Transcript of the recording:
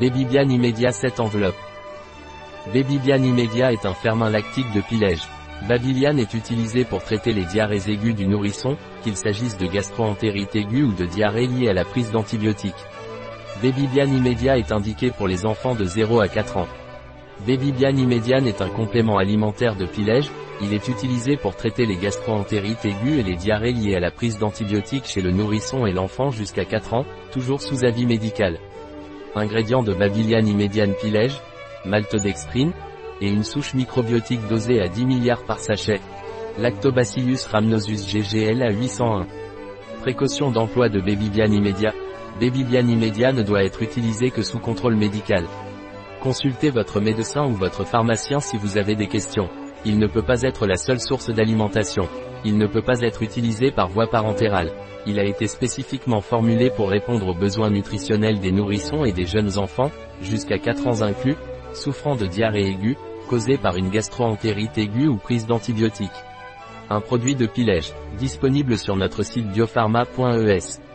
Babybian Immédiat 7 enveloppes. Babybian Immédiat est un ferment lactique de pilège. Babylian est utilisé pour traiter les diarrhées aiguës du nourrisson, qu'il s'agisse de gastroentérite aiguë ou de diarrhée liée à la prise d'antibiotiques. Babybian Immédiat est indiqué pour les enfants de 0 à 4 ans. Babybian Immédian est un complément alimentaire de pilège, il est utilisé pour traiter les gastroentérites aiguës et les diarrhées liées à la prise d'antibiotiques chez le nourrisson et l'enfant jusqu'à 4 ans, toujours sous avis médical. Ingrédients de Babylian Immédian pilège, maltodextrine, et une souche microbiotique dosée à 10 milliards par sachet. Lactobacillus rhamnosus GGL à 801. Précaution d'emploi de Babybian immédiat. Babybian immédiat ne doit être utilisé que sous contrôle médical. Consultez votre médecin ou votre pharmacien si vous avez des questions. Il ne peut pas être la seule source d'alimentation. Il ne peut pas être utilisé par voie parentérale. Il a été spécifiquement formulé pour répondre aux besoins nutritionnels des nourrissons et des jeunes enfants, jusqu'à 4 ans inclus, souffrant de diarrhée aiguë, causée par une gastroentérite aiguë ou prise d'antibiotiques. Un produit de Pilège, disponible sur notre site biopharma.es.